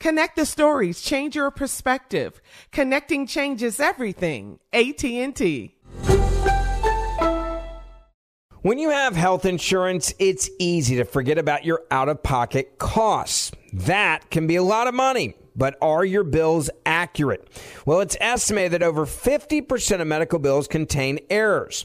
Connect the stories, change your perspective. Connecting changes everything. AT&T. When you have health insurance, it's easy to forget about your out-of-pocket costs. That can be a lot of money. But are your bills accurate? Well, it's estimated that over 50% of medical bills contain errors.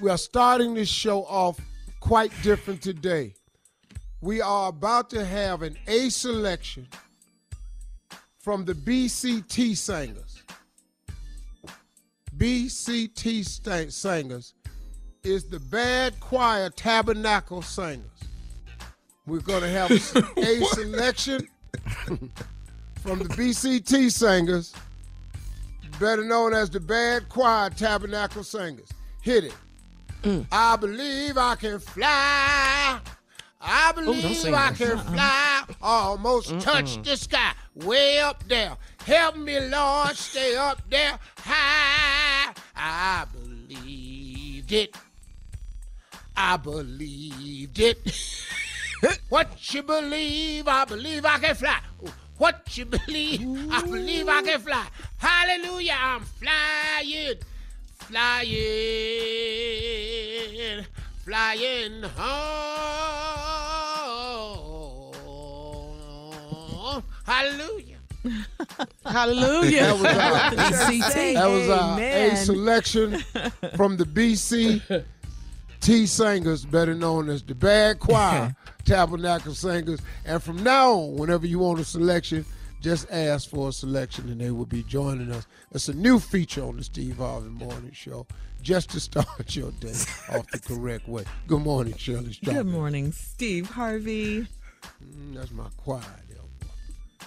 We are starting this show off quite different today. We are about to have an A selection from the BCT singers. BCT singers is the Bad Choir Tabernacle Singers. We're going to have a selection from the BCT singers, better known as the Bad Choir Tabernacle Singers. Hit it. I believe I can fly. I believe I can fly. Almost touch the sky. Way up there. Help me, Lord, stay up there high. I believed it. I believed it. what you believe, I believe I can fly. What you believe, I believe I can fly. Hallelujah, I'm flying flying, flying home. Hallelujah. Hallelujah. That was uh, our, BCT. that was our A selection from the BC T Singers, better known as the Bad Choir Tabernacle Singers. And from now on, whenever you want a selection, just ask for a selection and they will be joining us. It's a new feature on the Steve Harvey Morning Show, just to start your day off the correct way. Good morning, Shirley Strawberry. Good morning, Steve Harvey. Mm, that's my choir there, boy.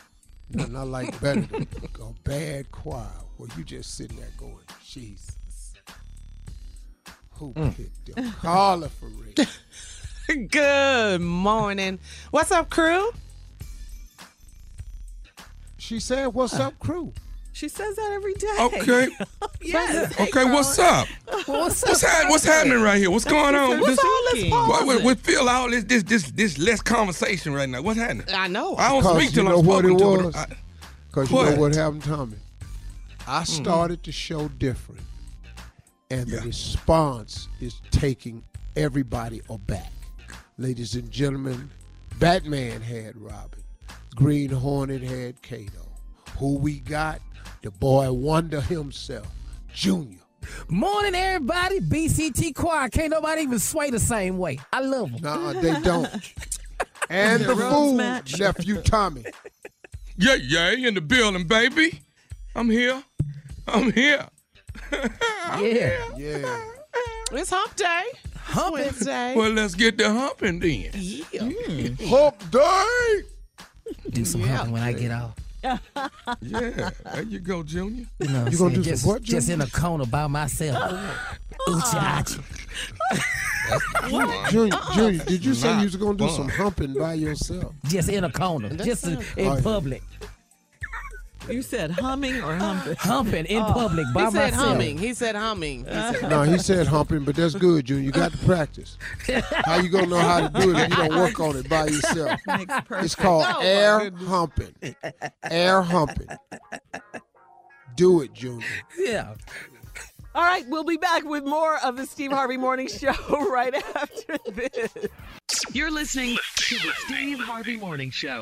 Nothing I like better than a bad choir where you just sitting there going, Jesus. Who picked them? Carla Ferrell. Good morning. What's up, crew? She said, What's up, crew? She says that every day. Okay. yes. Okay, what's up? What's What's, hap- what's happening right here? What's going on? What's This- all this what, what, pausing? feel all this this this this less conversation right now? What's happening? I know. I don't Because speak you till know I'm what spoken it to. was? but I- Because you What? know what happened, Tommy? I mm-hmm. started to show different, and the response is taking everybody aback. Ladies and gentlemen, Batman had Robin, Green Hornet had Kato. Who we got? The boy wonder himself, Junior. Morning, everybody. BCT choir. Can't nobody even sway the same way. I love them. Nah, they don't. And the Rose fool, nephew Tommy. Yeah, yeah, in the building, baby. I'm here. I'm here. I'm Yeah. Yeah. It's hump day. Humping. Wednesday. Well, let's get the humping then. Yeah. Mm. Hump day. Do some humping when I get off. Yeah, there you go, Junior. You know, what You gonna I'm saying? do some just, what, Just in a corner by myself. Oh. Oochie, Junior, Junior, did you say you was gonna do some humping by yourself? Just in a corner. Just in, in Oh, public. You said humming or humping? Humping in oh. public by He said myself. humming. He said humming. He said, No, he said humping, but that's good, Junior. You got to practice. How you gonna know how to do it if you don't work on it by yourself? Makes It's called Oh, air humping. Air humping. Do it, Junior. Yeah. All right, we'll be back with more of the Steve Harvey Morning Show right after this. You're listening to the Steve Harvey Morning Show.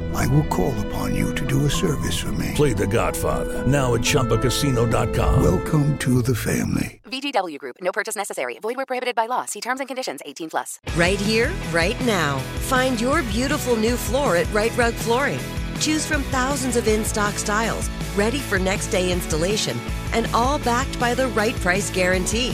I will call upon you to do a service for me. Play The Godfather now at ChumbaCasino.com. Welcome to the family. VGW Group. No purchase necessary. Void where prohibited by law. See terms and conditions. 18 plus. Right here, right now. Find your beautiful new floor at Rite Rug Flooring. Choose from thousands of in-stock styles, ready for next day installation, and all backed by the right price guarantee.